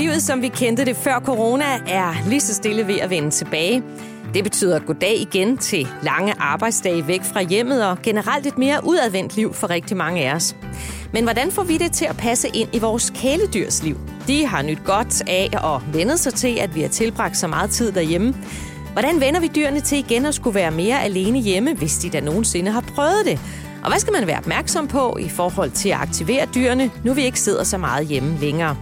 Livet, som vi kendte det før corona, er lige så stille ved at vende tilbage. Det betyder goddag igen til lange arbejdsdage væk fra hjemmet og generelt et mere udadvendt liv for rigtig mange af os. Men hvordan får vi det til at passe ind i vores kæledyrs liv? De har nyt godt af at vende sig til, at vi har tilbragt så meget tid derhjemme. Hvordan vender vi dyrene til igen at skulle være mere alene hjemme, hvis de da nogensinde har prøvet det? Og hvad skal man være opmærksom på i forhold til at aktivere dyrene, nu vi ikke sidder så meget hjemme længere?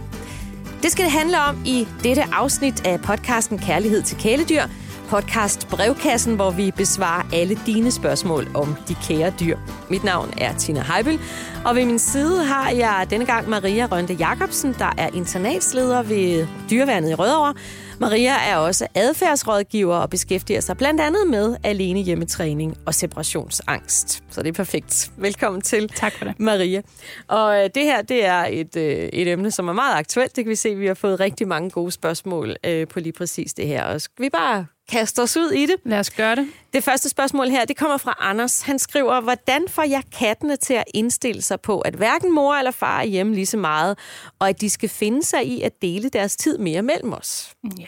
Det skal det handle om i dette afsnit af podcasten Kærlighed til kæledyr, podcast Brevkassen, hvor vi besvarer alle dine spørgsmål om de kære dyr. Mit navn er Tina Heibel, og ved min side har jeg denne gang Maria Rønte Jacobsen, der er internatsleder ved Dyreværnet i Rødovre. Maria er også adfærdsrådgiver og beskæftiger sig blandt andet med alene hjemmetræning og separationsangst. Så det er perfekt. Velkommen til, tak for det. Maria. Og øh, det her det er et, øh, et emne, som er meget aktuelt. Det kan vi se, vi har fået rigtig mange gode spørgsmål øh, på lige præcis det her. Og skal vi bare kaste os ud i det? Lad os gøre det. Det første spørgsmål her, det kommer fra Anders. Han skriver, hvordan får jeg kattene til at indstille sig på, at hverken mor eller far er hjemme lige så meget, og at de skal finde sig i at dele deres tid mere mellem os? Ja.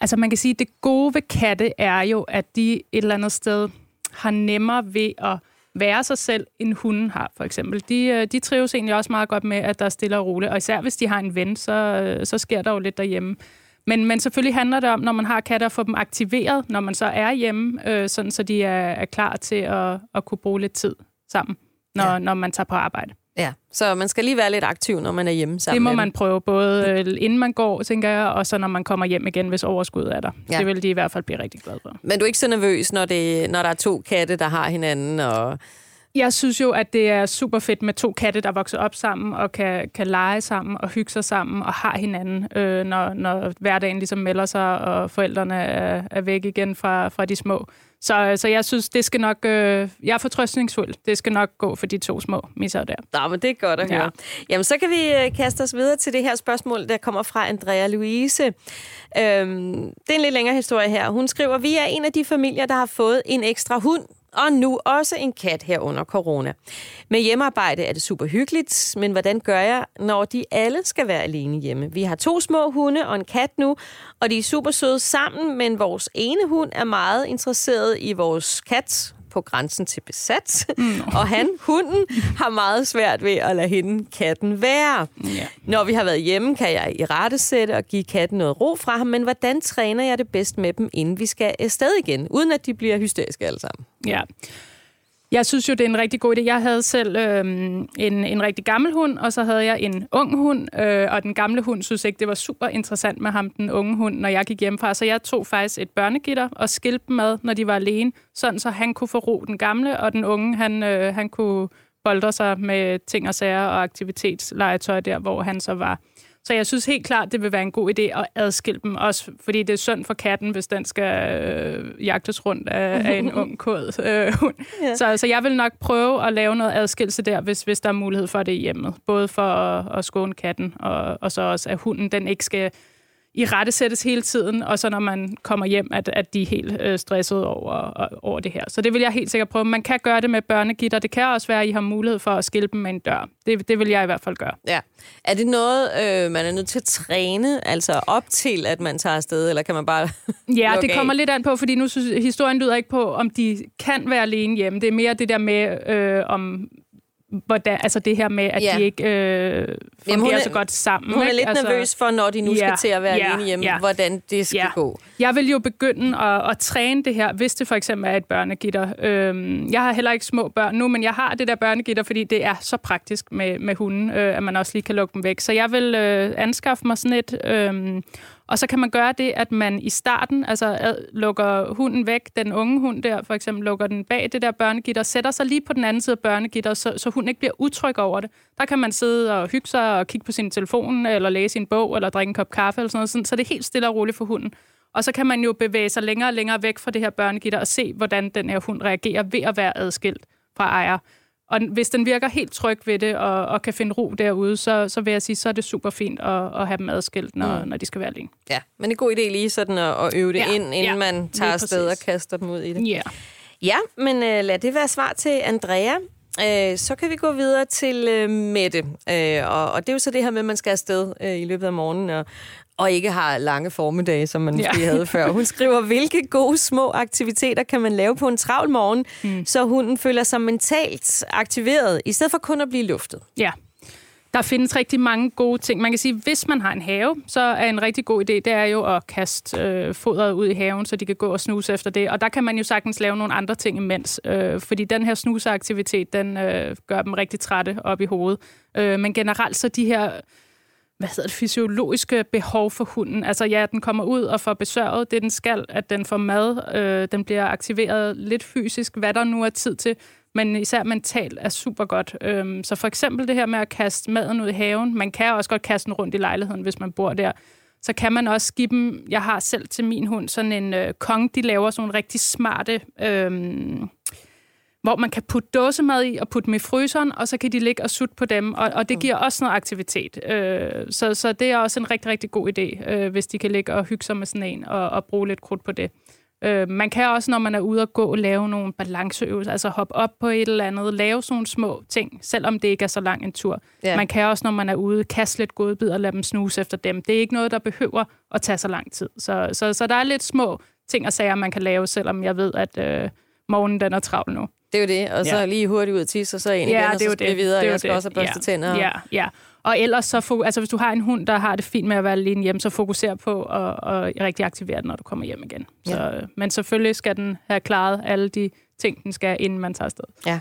Altså man kan sige, at det gode ved katte er jo, at de et eller andet sted har nemmere ved at være sig selv, end hunden har, for eksempel. De, øh, de trives egentlig også meget godt med, at der er stille og roligt, og især hvis de har en ven, så, øh, så sker der jo lidt derhjemme. Men, men selvfølgelig handler det om, når man har katter, at få dem aktiveret, når man så er hjemme, øh, sådan så de er, er klar til at, at kunne bruge lidt tid sammen, når, ja. når man tager på arbejde. Ja, så man skal lige være lidt aktiv, når man er hjemme sammen Det må man prøve, både øh, inden man går, tænker jeg, og så når man kommer hjem igen, hvis overskuddet er der. Ja. Det vil de i hvert fald blive rigtig glade for. Men du er ikke så nervøs, når, det, når der er to katte, der har hinanden, og jeg synes jo, at det er super fedt med to katte, der vokser op sammen og kan, kan lege sammen og hygge sig sammen og har hinanden, øh, når, når hverdagen ligesom melder sig, og forældrene er, er væk igen fra, fra de små. Så, så jeg synes, det skal nok... Øh, jeg er fortrøstningsfuld. Det skal nok gå for de to små misser der. Nå, men det er godt at høre. Ja. Jamen, så kan vi øh, kaste os videre til det her spørgsmål, der kommer fra Andrea Louise. Øhm, det er en lidt længere historie her. Hun skriver, vi er en af de familier, der har fået en ekstra hund og nu også en kat her under corona. Med hjemmearbejde er det super hyggeligt, men hvordan gør jeg, når de alle skal være alene hjemme? Vi har to små hunde og en kat nu, og de er super søde sammen, men vores ene hund er meget interesseret i vores kat, på grænsen til besat, mm. og han, hunden, har meget svært ved at lade hende, katten, være. Ja. Når vi har været hjemme, kan jeg i rette sætte og give katten noget ro fra ham, men hvordan træner jeg det bedst med dem, inden vi skal afsted igen, uden at de bliver hysteriske alle sammen? Ja. Jeg synes jo, det er en rigtig god idé. Jeg havde selv øh, en, en rigtig gammel hund, og så havde jeg en ung hund, øh, og den gamle hund synes ikke, det var super interessant med ham, den unge hund, når jeg gik hjemmefra. Så jeg tog faktisk et børnegitter og skilte dem ad, når de var alene, sådan så han kunne få ro den gamle, og den unge, han, øh, han kunne boldre sig med ting og sager og aktivitetslegetøj der, hvor han så var. Så jeg synes helt klart, det vil være en god idé at adskille dem, også fordi det er synd for katten, hvis den skal øh, jagtes rundt af, af en ung kod øh, hund. Ja. Så, så jeg vil nok prøve at lave noget adskillelse der, hvis, hvis der er mulighed for det i hjemmet. Både for at, at skåne katten, og, og så også, at hunden den ikke skal i rette sættes hele tiden, og så når man kommer hjem, at, at de er helt øh, stressede over, over det her. Så det vil jeg helt sikkert prøve. Man kan gøre det med børnegitter. Det kan også være, at I har mulighed for at skille dem med en dør. Det, det vil jeg i hvert fald gøre. Ja. Er det noget, øh, man er nødt til at træne, altså op til, at man tager afsted, eller kan man bare Ja, det kommer af? lidt an på, fordi nu synes historien lyder ikke på, om de kan være alene hjemme. Det er mere det der med, øh, om hvordan, altså det her med, at ja. de ikke øh, fungerer er, så godt sammen. Hun er ikke? lidt altså, nervøs for, når de nu ja, skal til at være ja, alene hjemme, ja. hvordan det skal ja. gå. Jeg vil jo begynde at, at træne det her, hvis det for eksempel er et børnegitter. Øhm, jeg har heller ikke små børn nu, men jeg har det der børnegitter, fordi det er så praktisk med, med hunden, øh, at man også lige kan lukke dem væk. Så jeg vil øh, anskaffe mig sådan et... Øh, og så kan man gøre det, at man i starten altså ad, lukker hunden væk, den unge hund der for eksempel, lukker den bag det der børnegitter, sætter sig lige på den anden side af børnegitter, så, så hunden ikke bliver utryg over det. Der kan man sidde og hygge sig og kigge på sin telefon, eller læse en bog, eller drikke en kop kaffe, eller sådan noget, sådan, så det er helt stille og roligt for hunden. Og så kan man jo bevæge sig længere og længere væk fra det her børnegitter og se, hvordan den her hund reagerer ved at være adskilt fra ejer. Og hvis den virker helt tryg ved det, og, og kan finde ro derude, så, så vil jeg sige, så er det super fint at, at have dem adskilt, når, mm. når de skal være alene. Ja, men en god idé lige sådan at, at øve det ja, ind, inden ja, man tager afsted og kaster dem ud i det. Ja. Ja, men uh, lad det være svar til Andrea. Øh, så kan vi gå videre til øh, Mette. Øh, og, og det er jo så det her med, at man skal afsted øh, i løbet af morgenen og, og ikke har lange formiddage, som man måske ja. havde før. Hun skriver, hvilke gode små aktiviteter kan man lave på en travl morgen, mm. så hunden føler sig mentalt aktiveret, i stedet for kun at blive luftet. Ja, der findes rigtig mange gode ting. Man kan sige, hvis man har en have, så er en rigtig god idé, det er jo at kaste øh, fodret ud i haven, så de kan gå og snuse efter det. Og der kan man jo sagtens lave nogle andre ting imens, øh, fordi den her snuseaktivitet, den øh, gør dem rigtig trætte op i hovedet. Øh, men generelt så de her hvad hedder det, fysiologiske behov for hunden. Altså ja, den kommer ud og får besørget det, den skal, at den får mad, øh, den bliver aktiveret lidt fysisk, hvad der nu er tid til, men især mentalt er super godt. Øhm, så for eksempel det her med at kaste maden ud i haven, man kan også godt kaste den rundt i lejligheden, hvis man bor der. Så kan man også give dem, jeg har selv til min hund sådan en øh, kong, de laver sådan nogle rigtig smarte, øh, hvor man kan putte dåsemad i og putte dem i fryseren, og så kan de ligge og sutte på dem, og, og det giver også noget aktivitet. Øh, så, så det er også en rigtig, rigtig god idé, øh, hvis de kan ligge og hygge sig med sådan en og, og bruge lidt krudt på det. Øh, man kan også, når man er ude og gå, lave nogle balanceøvelser, altså hoppe op på et eller andet, lave sådan nogle små ting, selvom det ikke er så lang en tur. Ja. Man kan også, når man er ude, kaste lidt godbid og lade dem snuse efter dem. Det er ikke noget, der behøver at tage så lang tid. Så, så, så der er lidt små ting og sager, man kan lave, selvom jeg ved, at øh, morgenen den er travl nu. Det er jo det, og så ja. lige hurtigt ud og tisse, og så ind igen, ja, og så det. videre, det jeg skal det. også have børste ja. tænder. Ja, ja. Og ellers så, altså hvis du har en hund, der har det fint med at være alene hjemme, så fokuser på at, at rigtig aktivere den, når du kommer hjem igen. Ja. Så, men selvfølgelig skal den have klaret alle de ting, den skal, inden man tager afsted. Ja.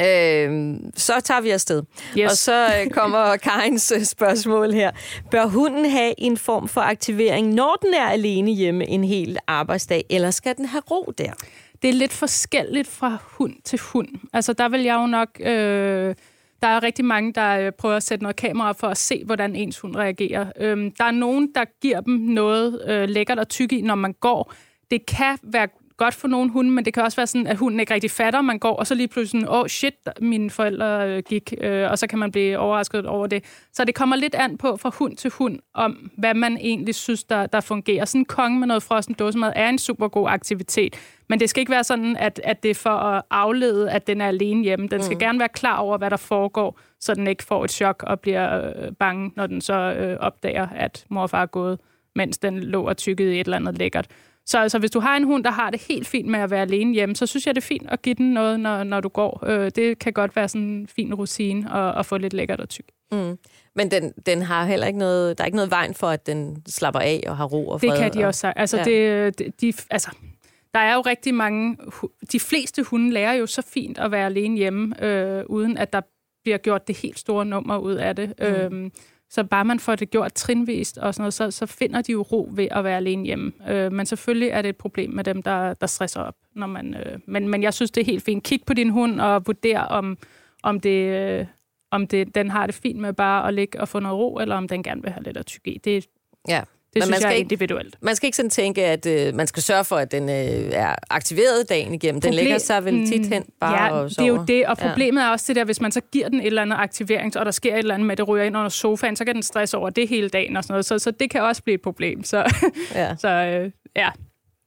Øh, så tager vi afsted. Yes. Og så øh, kommer Karins øh, spørgsmål her. Bør hunden have en form for aktivering, når den er alene hjemme en hel arbejdsdag, eller skal den have ro der? Det er lidt forskelligt fra hund til hund. Altså der vil jeg jo nok... Øh, der er rigtig mange, der øh, prøver at sætte noget kamera for at se, hvordan ens hund reagerer. Øhm, der er nogen, der giver dem noget øh, lækkert og tyk i, når man går. Det kan være godt for nogle hunde, men det kan også være sådan, at hunden ikke rigtig fatter, man går, og så lige pludselig sådan, åh oh, shit, mine forældre øh, gik, øh, og så kan man blive overrasket over det. Så det kommer lidt an på fra hund til hund, om hvad man egentlig synes, der, der fungerer. Sådan en konge med noget frossen dåsemad er en super god aktivitet, men det skal ikke være sådan, at, at det er for at aflede, at den er alene hjemme. Den skal mm. gerne være klar over, hvad der foregår, så den ikke får et chok og bliver øh, bange, når den så øh, opdager, at mor og far er gået, mens den lå og tykkede i et eller andet lækkert. Så altså, hvis du har en hund, der har det helt fint med at være alene hjemme, så synes jeg, det er fint at give den noget, når, når du går. Øh, det kan godt være sådan en fin rutine at, at få lidt lækkert og tyk. Mm. Men den, den har heller ikke noget, der er ikke noget vejen for, at den slapper af og har ro og fred. Det kan de også. Altså, ja. det, de, de, altså, der er jo rigtig mange... De fleste hunde lærer jo så fint at være alene hjemme, øh, uden at der bliver gjort det helt store nummer ud af det. Mm. Øhm, så bare man får det gjort trinvist og sådan noget, så, så finder de jo ro ved at være alene hjemme. Øh, men selvfølgelig er det et problem med dem, der, der stresser op. Når man, øh, men, men jeg synes, det er helt fint. Kig på din hund og vurder, om, om, det, øh, om det, den har det fint med bare at ligge og få noget ro, eller om den gerne vil have lidt at tykke i. Det, ja. Det Men synes man skal jeg er individuelt. Man skal ikke sådan tænke, at øh, man skal sørge for, at den øh, er aktiveret dagen igennem. Den Problem, lægger sig vel tit hen bare ja, og sover. det er jo det. Og problemet ja. er også det der, hvis man så giver den et eller andet aktivering, og der sker et eller andet med, at det ryger ind under sofaen, så kan den stresse over det hele dagen og sådan noget. Så, så det kan også blive et problem. Så, ja. så øh, ja.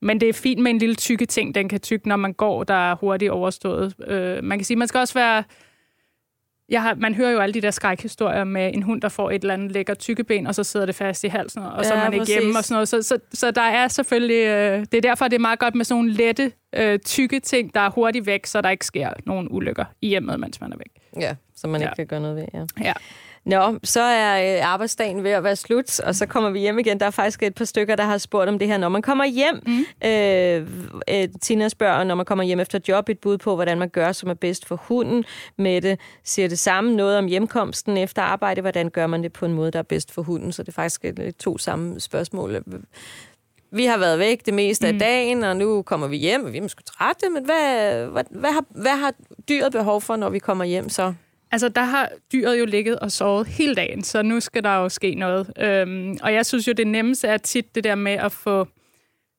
Men det er fint med en lille tykke ting, den kan tykke, når man går, der er hurtigt overstået. Øh, man kan sige, man skal også være jeg har, man hører jo alle de der skrækhistorier med en hund, der får et eller andet lækker tykkeben, og så sidder det fast i halsen, og så ja, er man ikke hjemme og sådan noget. Så, så, så der er selvfølgelig... Øh, det er derfor, det er meget godt med sådan nogle lette, øh, tykke ting, der er hurtigt væk, så der ikke sker nogen ulykker i hjemmet, mens man er væk. Ja, så man ja. ikke kan gøre noget ved, ja. Ja. Nå, så er øh, arbejdsdagen ved at være slut, og så kommer vi hjem igen. Der er faktisk et par stykker, der har spurgt om det her. Når man kommer hjem, mm. øh, øh, Tina spørger, når man kommer hjem efter job, et bud på, hvordan man gør, som er bedst for hunden. Mette siger det samme, noget om hjemkomsten efter arbejde. Hvordan gør man det på en måde, der er bedst for hunden? Så det er faktisk to samme spørgsmål. Vi har været væk det meste mm. af dagen, og nu kommer vi hjem, og vi er måske trætte, men hvad, hvad, hvad, har, hvad har dyret behov for, når vi kommer hjem så? Altså, der har dyret jo ligget og sovet hele dagen, så nu skal der jo ske noget. Øhm, og jeg synes jo, det nemmeste er tit det der med at få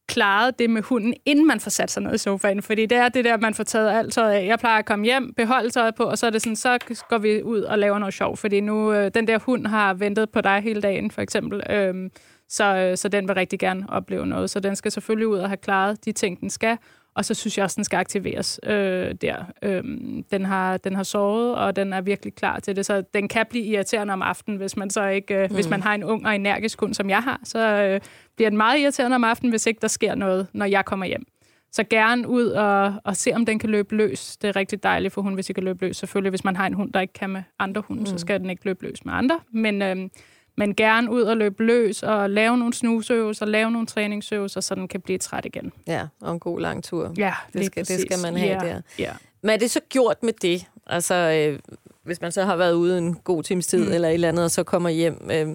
klaret det med hunden, inden man får sat sig ned i sofaen. Fordi det er det der, man får taget alt tøjet af. Jeg plejer at komme hjem, beholde tøjet på, og så er det sådan, så går vi ud og laver noget sjov. Fordi nu, øh, den der hund har ventet på dig hele dagen, for eksempel. Øhm, så, øh, så den vil rigtig gerne opleve noget. Så den skal selvfølgelig ud og have klaret de ting, den skal. Og så synes jeg også, den skal aktiveres øh, der. Øhm, den, har, den har sovet, og den er virkelig klar til det. Så den kan blive irriterende om aftenen, hvis man så ikke, øh, mm. hvis man har en ung og energisk hund, som jeg har. Så øh, bliver den meget irriterende om aftenen, hvis ikke der sker noget, når jeg kommer hjem. Så gerne ud og, og se, om den kan løbe løs. Det er rigtig dejligt for hun, hvis I kan løbe løs. Selvfølgelig, hvis man har en hund, der ikke kan med andre hunde, mm. så skal den ikke løbe løs med andre. Men, øhm, men gerne ud og løbe løs og lave nogle snuseøvelser, lave nogle træningsøvelser, så den kan blive træt igen. Ja, og en god lang tur. Ja, det skal, det skal man have ja, der. Ja. Men er det så gjort med det? Altså, øh, hvis man så har været ude en god times tid mm. eller et eller andet, og så kommer hjem... Øh,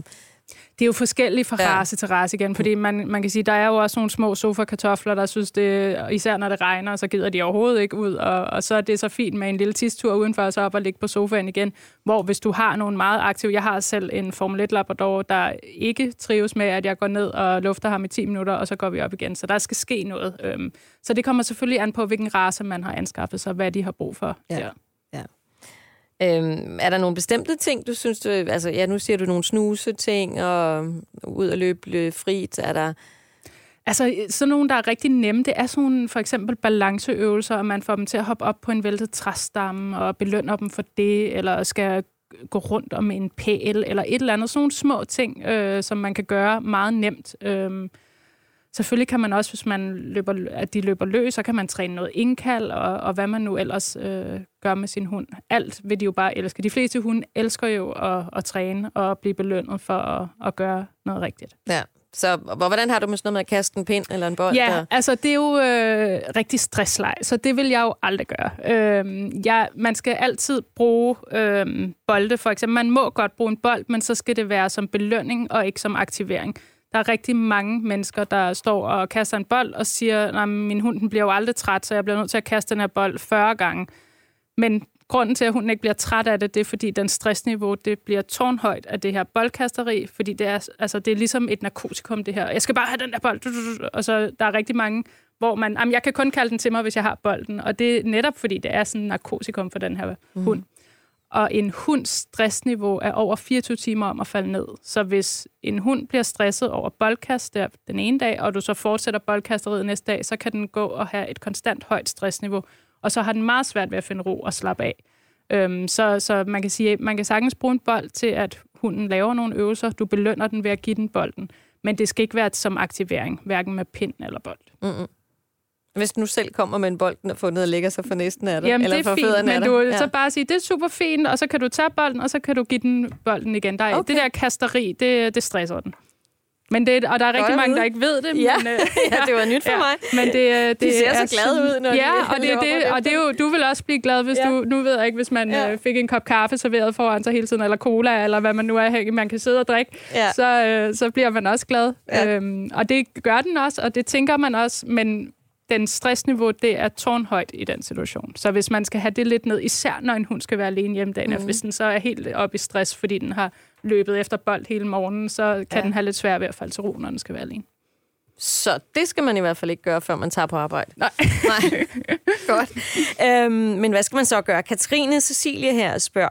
det er jo forskelligt fra ja. race til race igen, fordi man, man kan sige, der er jo også nogle små sofa-kartofler, der synes det, især når det regner, så gider de overhovedet ikke ud, og, og så er det så fint med en lille tistur udenfor, og så op og ligge på sofaen igen, hvor hvis du har nogle meget aktive, jeg har selv en Formel 1 Labrador, der ikke trives med, at jeg går ned og lufter ham i 10 minutter, og så går vi op igen, så der skal ske noget. Øhm, så det kommer selvfølgelig an på, hvilken race man har anskaffet sig, hvad de har brug for. Ja. Der. Øhm, er der nogle bestemte ting, du synes, du, altså ja, nu siger du nogle snuse ting, og ud og løbe, løbe frit, er der... Altså, sådan nogle, der er rigtig nemme, det er sådan for eksempel balanceøvelser, og man får dem til at hoppe op på en væltet træstamme og belønner dem for det, eller skal gå rundt om en pæl, eller et eller andet. Sådan nogle små ting, øh, som man kan gøre meget nemt. Øh, Selvfølgelig kan man også, hvis man løber, at de løber løs, så kan man træne noget indkald, og, og hvad man nu ellers øh, gør med sin hund. Alt vil de jo bare elske. De fleste hunde elsker jo at, at træne og blive belønnet for at, at gøre noget rigtigt. Ja. Så hvordan har du med sådan noget med at kaste en pind eller en bold? Ja, der? altså det er jo øh, rigtig stressleg, så det vil jeg jo aldrig gøre. Øh, ja, man skal altid bruge øh, bolde, for eksempel. Man må godt bruge en bold, men så skal det være som belønning og ikke som aktivering. Der er rigtig mange mennesker, der står og kaster en bold og siger, at min hund den bliver jo aldrig træt, så jeg bliver nødt til at kaste den her bold 40 gange. Men grunden til, at hunden ikke bliver træt af det, det er, fordi den stressniveau det bliver tårnhøjt af det her boldkasteri, fordi det er, altså, det er ligesom et narkotikum, det her. Jeg skal bare have den der bold. Og så der er rigtig mange, hvor man, jamen, jeg kan kun kalde den til mig, hvis jeg har bolden. Og det er netop, fordi det er sådan en narkotikum for den her mm. hund og en hunds stressniveau er over 24 timer om at falde ned. Så hvis en hund bliver stresset over boldkast der den ene dag, og du så fortsætter boldkasteriet næste dag, så kan den gå og have et konstant højt stressniveau, og så har den meget svært ved at finde ro og slappe af. Øhm, så, så man kan sige, man kan sagtens bruge en bold til, at hunden laver nogle øvelser. Du belønner den ved at give den bolden. Men det skal ikke være som aktivering, hverken med pind eller bold. Mm-hmm. Hvis nu selv kommer med en bold og får ned og lægger sig for næsten af dig. Jamen, eller det er fint, men du ja. så bare sige, det er super fint, og så kan du tage bolden, og så kan du give den bolden igen. Der er, okay. Det der kasteri, det, det stresser den. Men det, og der er rigtig Godt mange, der ikke ved det. Ja, men, øh, ja det var nyt for ja, mig. Men det, øh, det de ser er så glade ud, når ja, de, og, det, det, og det er jo, du vil også blive glad, hvis ja. du, nu ved jeg ikke, hvis man ja. øh, fik en kop kaffe serveret foran sig hele tiden, eller cola, eller hvad man nu er, man kan sidde og drikke, ja. så, øh, så bliver man også glad. Ja. Øhm, og det gør den også, og det tænker man også, men den stressniveau, det er tårnhøjt i den situation. Så hvis man skal have det lidt ned, især når en hund skal være alene hjemme dagen, mm. hvis den så er helt op i stress, fordi den har løbet efter bold hele morgenen, så kan ja. den have lidt svært ved at falde til ro, når den skal være alene. Så det skal man i hvert fald ikke gøre, før man tager på arbejde. Nej. Nej. Godt. Øhm, men hvad skal man så gøre? Katrine Cecilie her spørger,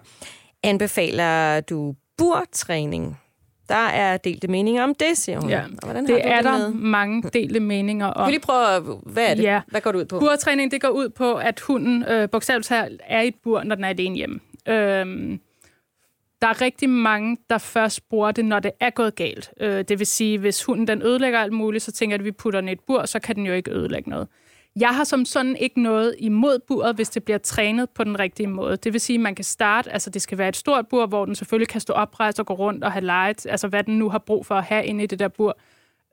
anbefaler du burtræning? Der er delte meninger om det, siger hun. Ja, og hvordan det er der med? mange delte meninger om. Vil lige prøve, hvad er det? Ja. Hvad går det ud på? Burtræning, det går ud på, at hunden øh, bogstaveligt talt er i et bur, når den er alene hjemme. Øhm, der er rigtig mange, der først bruger det, når det er gået galt. Øh, det vil sige, hvis hunden den ødelægger alt muligt, så tænker jeg, at vi putter den i et bur, så kan den jo ikke ødelægge noget. Jeg har som sådan ikke noget imod buret, hvis det bliver trænet på den rigtige måde. Det vil sige, at man kan starte, altså det skal være et stort bur, hvor den selvfølgelig kan stå oprejst og gå rundt og have leget, altså hvad den nu har brug for at have inde i det der bur.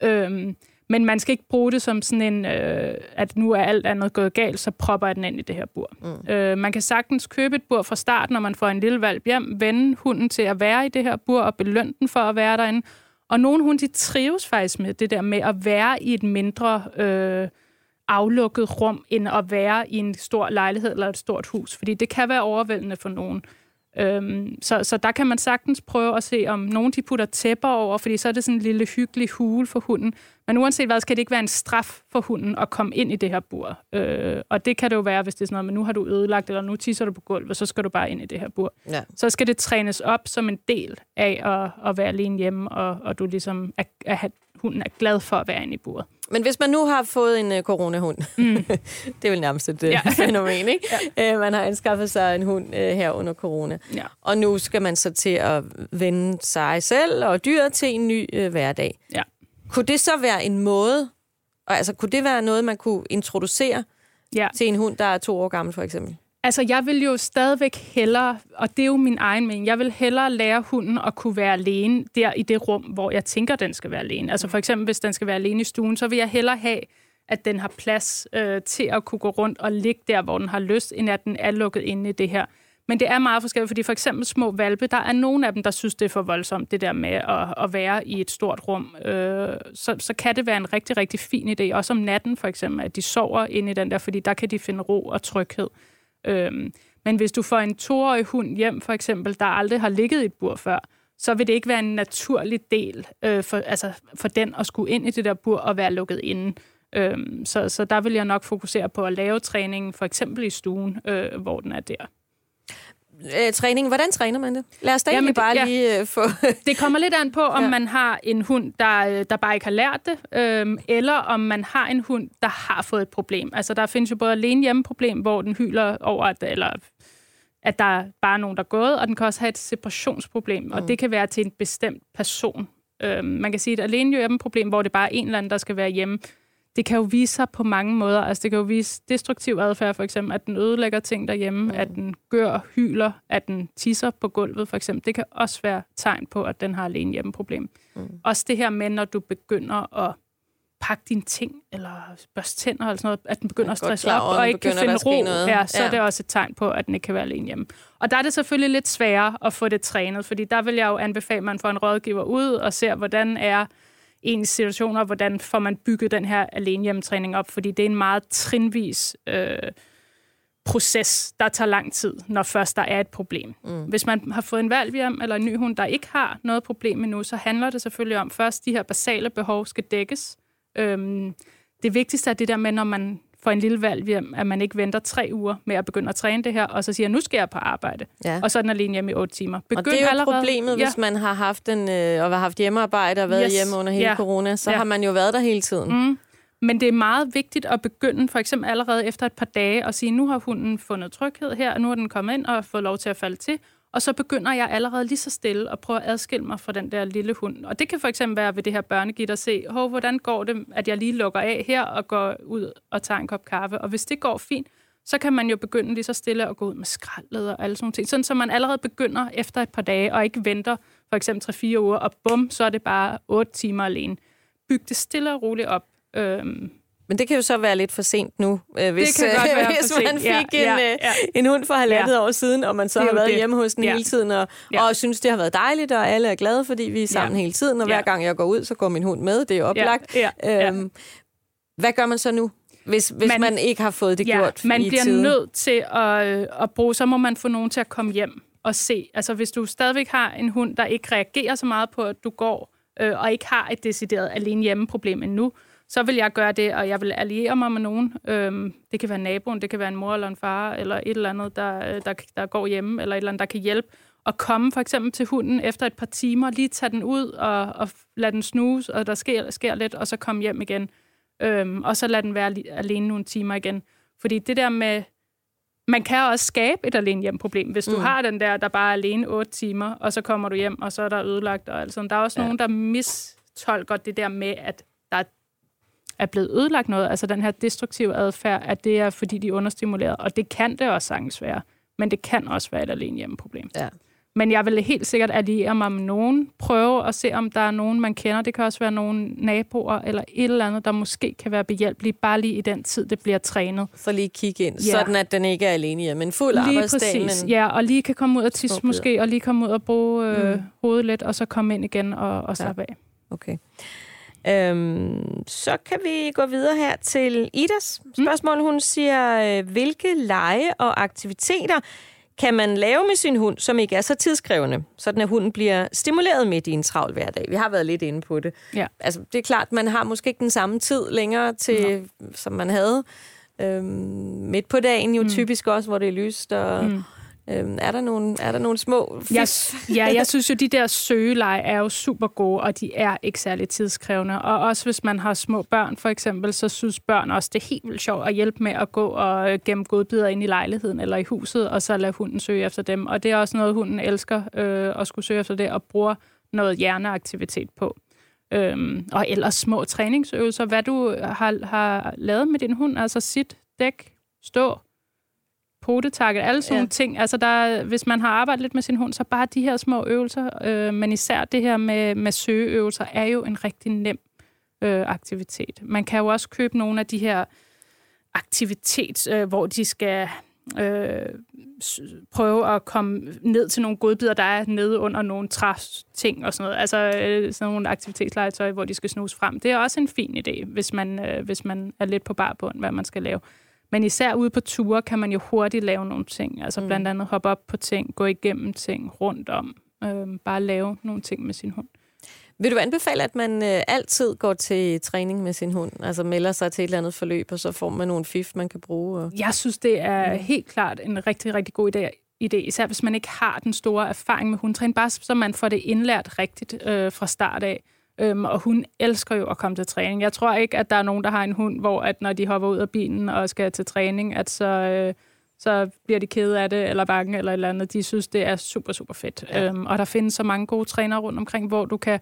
Øhm, men man skal ikke bruge det som sådan en, øh, at nu er alt andet gået galt, så propper jeg den ind i det her bur. Mm. Øh, man kan sagtens købe et bur fra start, når man får en lille valp hjem, vende hunden til at være i det her bur og belønne den for at være derinde. Og nogle hunde, de trives faktisk med det der med at være i et mindre... Øh, aflukket rum, end at være i en stor lejlighed eller et stort hus, fordi det kan være overvældende for nogen. Øhm, så, så der kan man sagtens prøve at se, om nogen de putter tæpper over, fordi så er det sådan en lille hyggelig hule for hunden. Men uanset hvad, skal det ikke være en straf for hunden at komme ind i det her bur. Øh, og det kan det jo være, hvis det er sådan noget, men nu har du ødelagt, eller nu tisser du på gulvet, så skal du bare ind i det her bur. Ja. Så skal det trænes op som en del af at, at være alene hjemme, og, og du ligesom er, er, hunden er glad for at være inde i buret. Men hvis man nu har fået en uh, coronahund, mm. det er vel nærmest et uh, ja. fænomen, ikke? ja. uh, man har anskaffet sig en hund uh, her under corona. Ja. Og nu skal man så til at vende sig selv og dyret til en ny uh, hverdag. Ja. Kunne det så være en måde, altså kunne det være noget, man kunne introducere ja. til en hund, der er to år gammel for eksempel? Altså, jeg vil jo stadigvæk hellere, og det er jo min egen mening, jeg vil hellere lære hunden at kunne være alene der i det rum, hvor jeg tænker, den skal være alene. Altså for eksempel, hvis den skal være alene i stuen, så vil jeg hellere have, at den har plads øh, til at kunne gå rundt og ligge der, hvor den har lyst, end at den er lukket inde i det her. Men det er meget forskelligt, fordi for eksempel små valpe, der er nogle af dem, der synes, det er for voldsomt, det der med at, at være i et stort rum. Øh, så, så kan det være en rigtig, rigtig fin idé, også om natten for eksempel, at de sover inde i den der, fordi der kan de finde ro og tryghed. Øhm, men hvis du får en toårig hund hjem, for eksempel, der aldrig har ligget i et bur før, så vil det ikke være en naturlig del øh, for, altså for den at skulle ind i det der bur og være lukket inde. Øhm, så, så der vil jeg nok fokusere på at lave træningen, for eksempel i stuen, øh, hvor den er der øh, træning. Hvordan træner man det? Lad os da Jamen, bare ja. lige øh, få... det kommer lidt an på, om ja. man har en hund, der, øh, der bare ikke har lært det, øh, eller om man har en hund, der har fået et problem. Altså, der findes jo både alene hjemmeproblem, hvor den hyler over, at, eller, at der er bare nogen, der er gået, og den kan også have et separationsproblem, mm. og det kan være til en bestemt person. Øh, man kan sige et alene hjemmeproblem, hvor det bare er en eller anden, der skal være hjemme, det kan jo vise sig på mange måder. Altså, det kan jo vise destruktiv adfærd, for eksempel, at den ødelægger ting derhjemme, mm. at den gør, hyler, at den tisser på gulvet, for eksempel. Det kan også være tegn på, at den har alene hjemmeproblem. Mm. Også det her med, når du begynder at pakke dine ting, eller børste tænder, eller sådan noget, at den begynder at stresse op, og ikke kan finde ro, noget. Ja, så ja. er det også et tegn på, at den ikke kan være alene hjemme. Og der er det selvfølgelig lidt sværere at få det trænet, fordi der vil jeg jo anbefale, at man får en rådgiver ud og ser, hvordan er ens situationer, hvordan får man bygget den her alene hjemmetræning op, fordi det er en meget trinvis øh, proces, der tager lang tid, når først der er et problem. Mm. Hvis man har fået en valg hjem, eller en ny hund, der ikke har noget problem endnu, så handler det selvfølgelig om, først de her basale behov skal dækkes. Øhm, det vigtigste er det der med, når man for en lille valg hjem, at man ikke venter tre uger med at begynde at træne det her, og så siger, nu skal jeg på arbejde. Ja. Og så er den alene hjemme i otte timer. Begynd og det er jo allerede, problemet, ja. hvis man har haft, en, øh, og har haft hjemmearbejde og været yes. hjemme under hele ja. corona, så ja. har man jo været der hele tiden. Mm. Men det er meget vigtigt at begynde, for eksempel allerede efter et par dage, at sige, nu har hunden fundet tryghed her, og nu er den kommet ind og fået lov til at falde til, og så begynder jeg allerede lige så stille at prøve at adskille mig fra den der lille hund. Og det kan for eksempel være ved det her børnegitter at se, Hov, hvordan går det, at jeg lige lukker af her og går ud og tager en kop kaffe. Og hvis det går fint, så kan man jo begynde lige så stille at gå ud med skraldet og alle sådan ting. Sådan, så man allerede begynder efter et par dage, og ikke venter for eksempel 3-4 uger, og bum, så er det bare 8 timer alene. Byg det stille og roligt op. Øhm, men det kan jo så være lidt for sent nu, øh, hvis, det kan godt være hvis man fik ja, en, ja, øh, ja. en hund for halvandet ja. år siden, og man så har været det. hjemme hos den ja. hele tiden, og, ja. og synes, det har været dejligt, og alle er glade, fordi vi er sammen ja. hele tiden, og hver gang jeg går ud, så går min hund med, det er oplagt. Ja. Ja. Øhm, hvad gør man så nu? Hvis, hvis man, man ikke har fået det ja, gjort man bliver tiden. nødt til at, øh, at bruge, så må man få nogen til at komme hjem og se. Altså hvis du stadigvæk har en hund, der ikke reagerer så meget på, at du går, øh, og ikke har et decideret alene hjemme problem endnu, så vil jeg gøre det, og jeg vil alliere mig med nogen. Øhm, det kan være naboen, det kan være en mor eller en far, eller et eller andet, der, der, der går hjemme, eller et eller andet, der kan hjælpe. Og komme for eksempel til hunden efter et par timer, lige tage den ud og, og lade den snuse, og der sker, sker lidt, og så komme hjem igen. Øhm, og så lade den være alene nogle timer igen. Fordi det der med, man kan også skabe et alene hjem problem. Hvis du mm. har den der, der bare er alene otte timer, og så kommer du hjem, og så er der ødelagt og alt sådan. Der er også ja. nogen, der mistolker det der med, at der er er blevet ødelagt noget, altså den her destruktive adfærd, at det er, fordi de er understimuleret. Og det kan det også sagtens være. Men det kan også være et alene hjemmeproblem. Ja. Men jeg vil helt sikkert alliere mig med nogen, prøve at se, om der er nogen, man kender. Det kan også være nogle naboer eller et eller andet, der måske kan være behjælpelige, bare lige i den tid, det bliver trænet. Så lige kigge ind, ja. sådan at den ikke er alene hjemme. En fuld lige arbejdsdag. Præcis. Men... Ja, og lige kan komme ud og tisse måske, og lige komme ud og bruge øh, mm. hovedet lidt, og så komme ind igen og, og slappe ja. af. Okay. Øhm, så kan vi gå videre her til Idas spørgsmål. Mm. Hun siger, øh, hvilke lege og aktiviteter kan man lave med sin hund, som ikke er så tidskrævende, sådan at hunden bliver stimuleret midt i en travl hverdag. Vi har været lidt inde på det. Ja. Altså, det er klart, man har måske ikke den samme tid længere, til, no. som man havde øhm, midt på dagen, jo mm. typisk også, hvor det er lyst og... Mm Øhm, er, der nogle, er der nogle små jeg, Ja, jeg synes jo, de der søgeleje er jo super gode, og de er ikke særlig tidskrævende. Og også hvis man har små børn, for eksempel, så synes børn også, det er helt vildt sjovt at hjælpe med at gå og øh, gemme godbidder ind i lejligheden eller i huset, og så lade hunden søge efter dem. Og det er også noget, hunden elsker øh, at skulle søge efter det, og bruger noget hjerneaktivitet på. Øhm, og ellers små træningsøvelser. Hvad du har, har lavet med din hund, altså sit, dæk, stå, potetakket, alle sådan ja. ting. Altså der, hvis man har arbejdet lidt med sin hund, så bare de her små øvelser, øh, men især det her med, med søgeøvelser, er jo en rigtig nem øh, aktivitet. Man kan jo også købe nogle af de her aktivitet, øh, hvor de skal øh, prøve at komme ned til nogle godbidder, der er nede under nogle ting og sådan noget. Altså øh, sådan nogle aktivitetslegetøj, hvor de skal snuse frem. Det er også en fin idé, hvis man, øh, hvis man er lidt på barbund, hvad man skal lave. Men især ude på ture kan man jo hurtigt lave nogle ting. Altså mm. blandt andet hoppe op på ting, gå igennem ting rundt om. Øh, bare lave nogle ting med sin hund. Vil du anbefale, at man øh, altid går til træning med sin hund? Altså melder sig til et eller andet forløb, og så får man nogle fif, man kan bruge? Og... Jeg synes, det er mm. helt klart en rigtig, rigtig god idé idé, især hvis man ikke har den store erfaring med hundtræning, bare så man får det indlært rigtigt øh, fra start af. Øhm, og hun elsker jo at komme til træning. Jeg tror ikke, at der er nogen, der har en hund, hvor at når de hopper ud af bilen og skal til træning, at så, øh, så bliver de kede af det, eller bange, eller et eller andet. De synes, det er super, super fedt. Ja. Øhm, og der findes så mange gode trænere rundt omkring, hvor du kan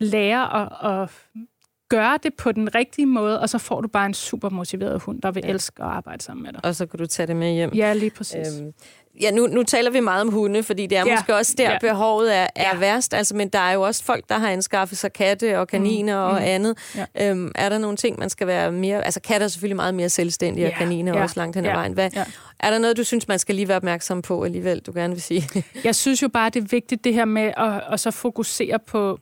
lære at, at gøre det på den rigtige måde, og så får du bare en super motiveret hund, der vil ja. elske at arbejde sammen med dig. Og så kan du tage det med hjem. Ja, lige præcis. Øhm, ja, nu, nu taler vi meget om hunde, fordi det er ja. måske også der, ja. behovet er, er ja. værst. Altså, men der er jo også folk, der har anskaffet sig katte og kaniner mm. og mm. andet. Ja. Øhm, er der nogle ting, man skal være mere... Altså, katte er selvfølgelig meget mere selvstændige, ja. og kaniner ja. også langt hen ad ja. vejen. Hvad, ja. Er der noget, du synes, man skal lige være opmærksom på alligevel, du gerne vil sige? Jeg synes jo bare, det er vigtigt, det her med at, at så fokusere på,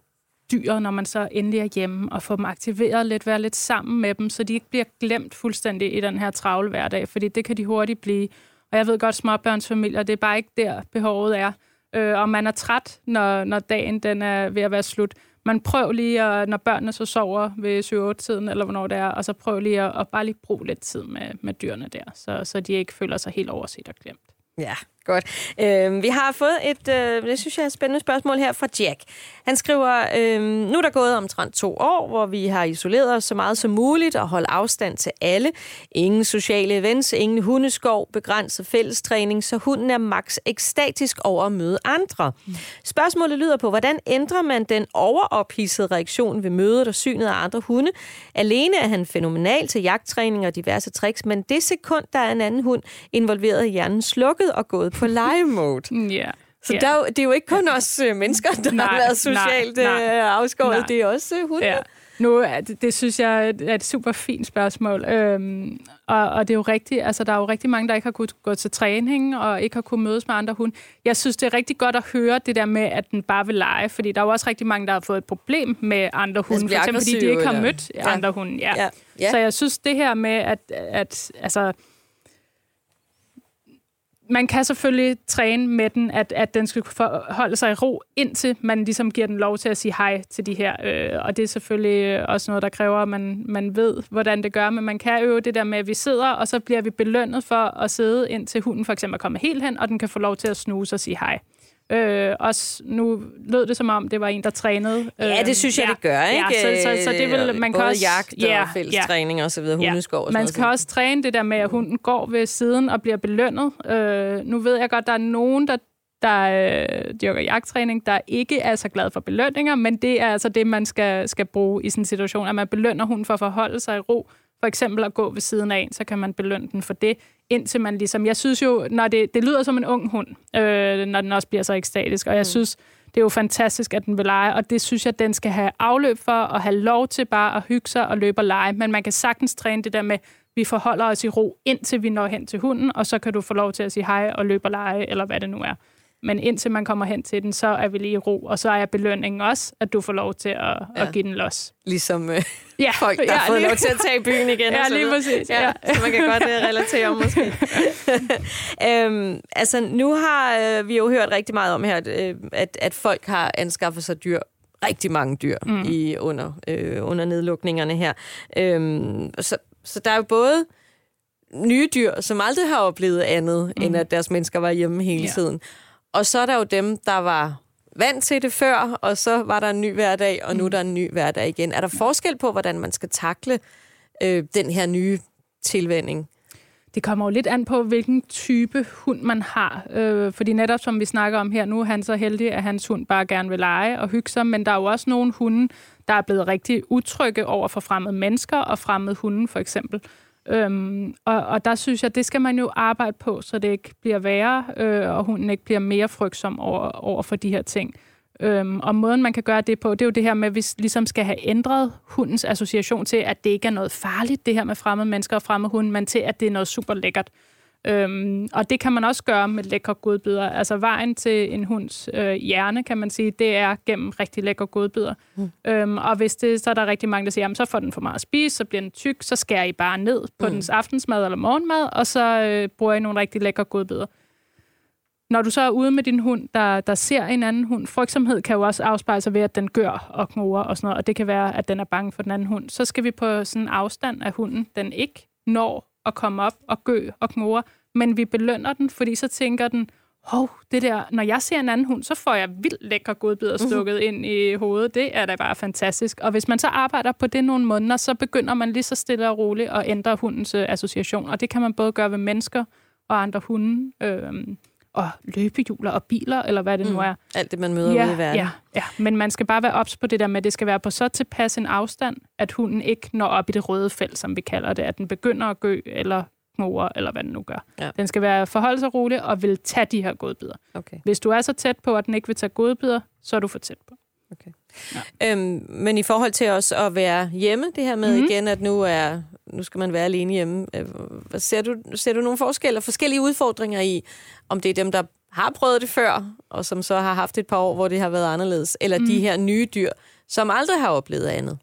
dyr, når man så endelig er hjemme, og få dem aktiveret lidt, være lidt sammen med dem, så de ikke bliver glemt fuldstændig i den her travle hverdag, fordi det kan de hurtigt blive. Og jeg ved godt, småbørnsfamilier, det er bare ikke der, behovet er. Øh, og man er træt, når, når dagen den er ved at være slut. Man prøv lige, at, når børnene så sover ved 7-8-tiden, eller hvornår det er, og så prøv lige at, at bare lige bruge lidt tid med, med dyrene der, så, så de ikke føler sig helt overset og glemt. Ja, Godt. Øh, vi har fået et, øh, det synes jeg er et spændende spørgsmål her fra Jack. Han skriver, øh, nu er der gået omtrent to år, hvor vi har isoleret os så meget som muligt og holdt afstand til alle. Ingen sociale events, ingen hundeskov, begrænset fællestræning, så hunden er max ekstatisk over at møde andre. Spørgsmålet lyder på, hvordan ændrer man den overophidsede reaktion ved mødet og synet af andre hunde? Alene er han fænomenal til jagttræning og diverse tricks, men det sekund, der er en anden hund involveret i hjernen slukket og gået på live-mode. Ja. Så yeah. der, det er jo ikke kun os øh, mennesker, der nej, har været socialt nej, nej, øh, afskåret. Nej. Det er også uh, hunde. Ja. Nu, det, det synes jeg er et super fint spørgsmål. Øhm, og, og det er jo rigtigt, altså der er jo rigtig mange, der ikke har kunnet gå til træning og ikke har kunnet mødes med andre hunde. Jeg synes, det er rigtig godt at høre det der med, at den bare vil lege, fordi der er jo også rigtig mange, der har fået et problem med andre hunde, for eksempel fordi de ikke har mødt ja. andre hunde. Ja. Ja. Ja. Så jeg synes, det her med, at, at altså, man kan selvfølgelig træne med den, at, at den skal holde sig i ro, indtil man ligesom giver den lov til at sige hej til de her. Øh, og det er selvfølgelig også noget, der kræver, at man, man ved, hvordan det gør. Men man kan øve det der med, at vi sidder, og så bliver vi belønnet for at sidde, indtil hunden for eksempel kommer helt hen, og den kan få lov til at snuse og sige hej. Øh, også nu lød det som om, det var en, der trænede. Ja, det synes jeg, ja, det gør, ikke? Ja, så, så, så det vil, man Både kan også, jagt og ja, fællestræning ja, og så videre, hundeskov og sådan Man skal noget. også træne det der med, at hunden går ved siden og bliver belønnet. Øh, nu ved jeg godt, der er nogen, der der øh, dyrker jagttræning, der ikke er så glad for belønninger, men det er altså det, man skal, skal bruge i sådan en situation, at man belønner hunden for at forholde sig i ro, for eksempel at gå ved siden af en, så kan man belønne den for det, indtil man ligesom... Jeg synes jo, når det, det lyder som en ung hund, øh, når den også bliver så ekstatisk, og jeg mm. synes, det er jo fantastisk, at den vil lege, og det synes jeg, den skal have afløb for, og have lov til bare at hygge sig og løbe og lege. Men man kan sagtens træne det der med, vi forholder os i ro, indtil vi når hen til hunden, og så kan du få lov til at sige hej og løbe og lege, eller hvad det nu er. Men indtil man kommer hen til den, så er vi lige i ro, og så er belønningen også, at du får lov til at, ja. at give den los. Ligesom øh, ja. folk, der ja, har fået lige... lov til at tage i byen igen. ja, lige præcis. Ja, ja. Så man kan godt uh, relatere om måske. øhm, altså, nu har øh, vi jo hørt rigtig meget om her, at, øh, at, at folk har anskaffet sig dyr rigtig mange dyr mm. i under, øh, under nedlukningerne her. Øhm, så, så der er jo både nye dyr, som aldrig har oplevet andet, mm. end at deres mennesker var hjemme hele ja. tiden. Og så er der jo dem, der var vant til det før, og så var der en ny hverdag, og nu er der en ny hverdag igen. Er der forskel på, hvordan man skal takle øh, den her nye tilvænding? Det kommer jo lidt an på, hvilken type hund man har. Øh, fordi netop som vi snakker om her nu, er han så heldig, at hans hund bare gerne vil lege og hygge sig, men der er jo også nogle hunde, der er blevet rigtig utrygge over for fremmede mennesker og fremmede hunde for eksempel. Øhm, og, og der synes jeg, det skal man jo arbejde på, så det ikke bliver værre, øh, og hunden ikke bliver mere frygtsom over, over for de her ting. Øhm, og måden, man kan gøre det på, det er jo det her med, at vi ligesom skal have ændret hundens association til, at det ikke er noget farligt, det her med fremmede mennesker og fremmede hunde, men til, at det er noget super lækkert. Øhm, og det kan man også gøre med lækre godbidder. Altså vejen til en hunds øh, hjerne, kan man sige, det er gennem rigtig lækre godbidder. Mm. Øhm, og hvis det, så er der rigtig mange, der siger, jamen, så får den for meget at spise, så bliver den tyk, så skærer I bare ned på mm. dens aftensmad eller morgenmad, og så øh, bruger I nogle rigtig lækre godbidder. Når du så er ude med din hund, der, der ser en anden hund, frygtsomhed kan jo også afspejle sig ved, at den gør og knurrer og sådan noget, og det kan være, at den er bange for den anden hund. Så skal vi på sådan en afstand af hunden, den ikke når at komme op og gø og knurre, men vi belønner den, fordi så tænker den, hov, det der, når jeg ser en anden hund, så får jeg vildt lækre godbidder mhm. stukket ind i hovedet. Det er da bare fantastisk. Og hvis man så arbejder på det nogle måneder, så begynder man lige så stille og roligt at ændre hundens uh, association. Og det kan man både gøre ved mennesker og andre hunde. Øhm, og løbehjuler og biler, eller hvad det mm. nu er. Alt det, man møder ja, ude i verden. Ja, ja, men man skal bare være ops på det der med, at det skal være på så tilpas en afstand, at hunden ikke når op i det røde felt, som vi kalder det, at den begynder at gø, eller knurre, eller hvad den nu gør. Ja. Den skal være forholde sig rolig og vil tage de her godbidder. Okay. Hvis du er så tæt på, at den ikke vil tage godbidder, så er du for tæt på. Okay. Ja. Øhm, men i forhold til også at være hjemme, det her med mm-hmm. igen, at nu er nu skal man være alene hjemme. Øh, ser du, ser du nogle forskelle og forskellige udfordringer i, om det er dem, der har prøvet det før, og som så har haft et par år, hvor det har været anderledes, eller mm. de her nye dyr, som aldrig har oplevet andet?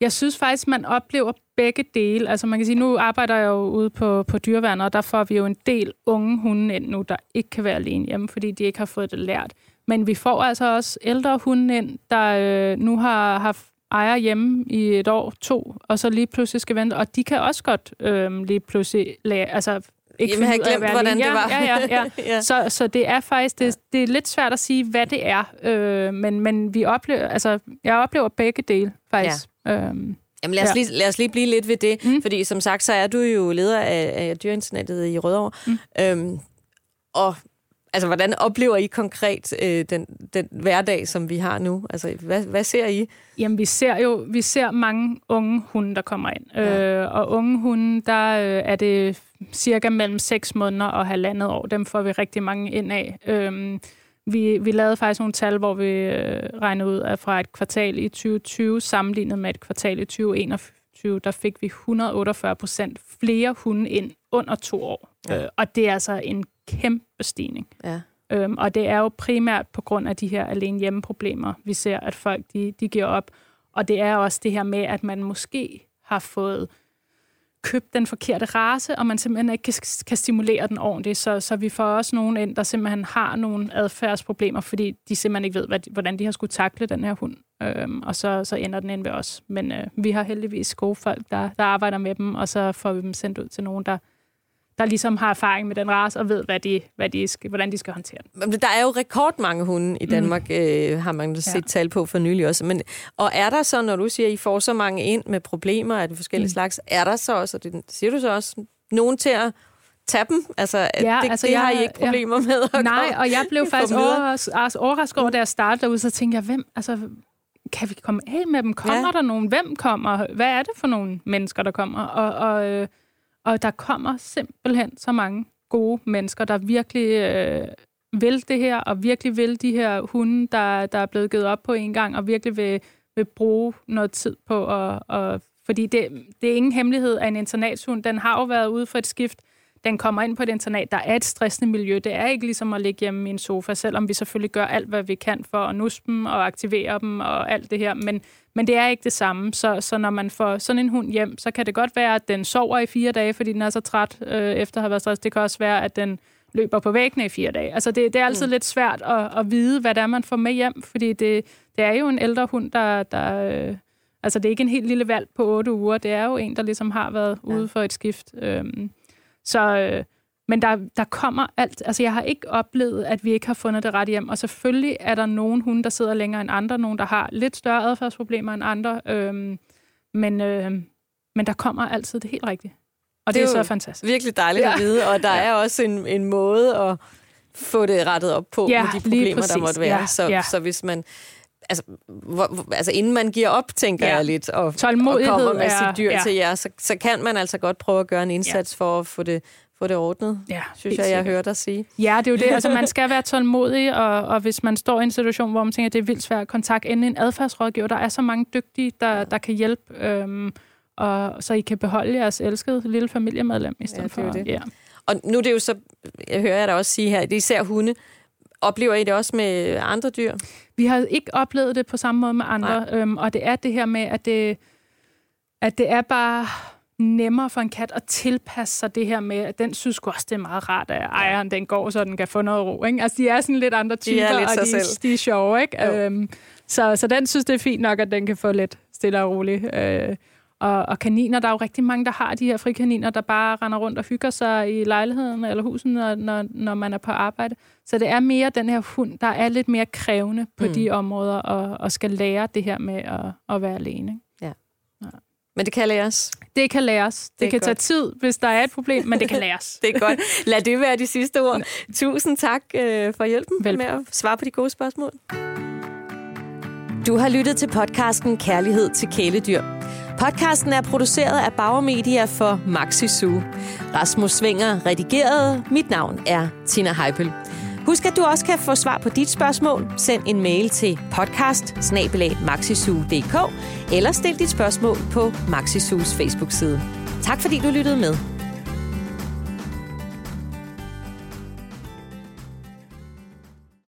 Jeg synes faktisk, man oplever begge dele. Altså man kan sige, nu arbejder jeg jo ude på, på dyreværnet, og der får vi jo en del unge hunde ind nu, der ikke kan være alene hjemme, fordi de ikke har fået det lært. Men vi får altså også ældre hunde ind, der øh, nu har haft ejer hjemme i et år, to, og så lige pludselig skal vente. Og de kan også godt øh, lige pludselig lade, altså ikke Jamen, jeg glemt, hvordan det var. Ja, ja, ja. ja. Så, så det er faktisk, det, det er lidt svært at sige, hvad det er. Øh, men, men vi oplever, altså, jeg oplever begge dele, faktisk. Ja. Øhm, Jamen lad os, ja. lige, lad os lige blive lidt ved det, mm. fordi som sagt, så er du jo leder af, af dyreinternettet i Rødovre. Mm. Øhm, og Altså, hvordan oplever I konkret øh, den, den hverdag, som vi har nu? Altså, hvad, hvad ser I? Jamen, vi ser jo vi ser mange unge hunde, der kommer ind. Ja. Øh, og unge hunde, der øh, er det cirka mellem 6 måneder og halvandet år. Dem får vi rigtig mange ind af. Øh, vi, vi lavede faktisk nogle tal, hvor vi øh, regnede ud, at fra et kvartal i 2020 sammenlignet med et kvartal i 2021, der fik vi 148 procent flere hunde ind under to år. Ja. Øh, og det er altså en kæmpe stigning. Ja. Øhm, og det er jo primært på grund af de her alene hjemmeproblemer, vi ser, at folk de, de giver op. Og det er også det her med, at man måske har fået købt den forkerte race, og man simpelthen ikke kan, kan stimulere den ordentligt. Så, så vi får også nogen ind, der simpelthen har nogle adfærdsproblemer, fordi de simpelthen ikke ved, hvad, hvordan de har skulle takle den her hund. Øhm, og så, så ender den ind ved os. Men øh, vi har heldigvis gode folk, der, der arbejder med dem, og så får vi dem sendt ud til nogen, der, der ligesom har erfaring med den race og ved, hvad de, hvad de skal, hvordan de skal håndtere den. Der er jo rekordmange hunde i Danmark, mm. øh, har man set ja. tal på for nylig også. Men, og er der så, når du siger, at I får så mange ind med problemer af de forskellige mm. slags, er der så også, og det siger du så også, nogen til at tage dem? Altså, ja, det, altså det jeg, har I ikke problemer ja. med at Nej, og jeg blev faktisk overrasket, altså, overrasket over, da jeg startede derude, så tænkte jeg, hvem, altså, kan vi komme af med dem? Kommer ja. der nogen? Hvem kommer? Hvad er det for nogle mennesker, der kommer? Og, og øh, og der kommer simpelthen så mange gode mennesker, der virkelig øh, vil det her, og virkelig vil de her hunde, der, der er blevet givet op på en gang, og virkelig vil, vil bruge noget tid på at... Og, fordi det, det er ingen hemmelighed, at en internatshund, den har jo været ude for et skift, den kommer ind på et internat, der er et stressende miljø. Det er ikke ligesom at ligge hjemme i en sofa, selvom vi selvfølgelig gør alt, hvad vi kan for at nusse dem og aktivere dem og alt det her. Men, men det er ikke det samme. Så, så når man får sådan en hund hjem, så kan det godt være, at den sover i fire dage, fordi den er så træt øh, efter at have været stresset. Det kan også være, at den løber på væggene i fire dage. Altså det, det er altid mm. lidt svært at, at vide, hvad det er, man får med hjem, fordi det, det er jo en ældre hund, der, der, øh, Altså, det er ikke en helt lille valg på otte uger. Det er jo en, der ligesom har været ja. ude for et skift. Øhm, så, øh, men der, der kommer alt. Altså, jeg har ikke oplevet, at vi ikke har fundet det ret hjem. Og selvfølgelig er der nogen hunde, der sidder længere end andre. Nogen, der har lidt større adfærdsproblemer end andre. Øhm, men, øh, men der kommer altid det helt rigtige. Og det, det er, er så fantastisk. virkelig dejligt ja. at vide, og der ja. er også en, en måde at få det rettet op på ja, med de problemer, der måtte være. Ja, så, ja. så hvis man altså, hvor, altså inden man giver op, tænker ja. jeg lidt, og, og kommer med er, sit dyr ja. til jer, så, så kan man altså godt prøve at gøre en indsats ja. for at få det, få det ordnet, ja, synes jeg, jeg hører dig sige. Ja, det er jo det. Altså, man skal være tålmodig, og, og hvis man står i en situation, hvor man tænker, at det er vildt svært at kontakte en adfærdsrådgiver, der er så mange dygtige, der, der kan hjælpe, øhm, og, så I kan beholde jeres elskede lille familiemedlem i stedet ja, det for. Det. Ja. Og nu er det jo så, jeg hører jeg da også sige her, det er især hunde. Oplever I det også med andre dyr? Vi har ikke oplevet det på samme måde med andre, øhm, og det er det her med, at det, at det er bare nemmere for en kat at tilpasse sig det her med, at den synes også, det er meget rart, at ejeren den går, så den kan få noget ro. Ikke? Altså, de er sådan lidt andre typer, de lidt og de, de er sjove. Ikke? Øhm, så, så den synes, det er fint nok, at den kan få lidt stille og roligt. Øh, og, og kaniner, der er jo rigtig mange, der har de her frikaniner, der bare render rundt og hygger sig i lejligheden eller husen, når, når, når man er på arbejde. Så det er mere den her hund, der er lidt mere krævende på mm. de områder, og, og skal lære det her med at, at være alene. Ikke? Ja. ja. Men det kan læres? Det kan læres. Det, det kan godt. tage tid, hvis der er et problem, men det kan læres. det er godt. Lad det være de sidste ord. Tusind tak øh, for hjælpen Velkommen. med at svare på de gode spørgsmål. Du har lyttet til podcasten Kærlighed til kæledyr. Podcasten er produceret af Bauer Media for Maxi Zoo. Rasmus Svinger redigeret. Mit navn er Tina Heipel. Husk, at du også kan få svar på dit spørgsmål. Send en mail til podcast eller stil dit spørgsmål på Maxisus Facebook-side. Tak fordi du lyttede med.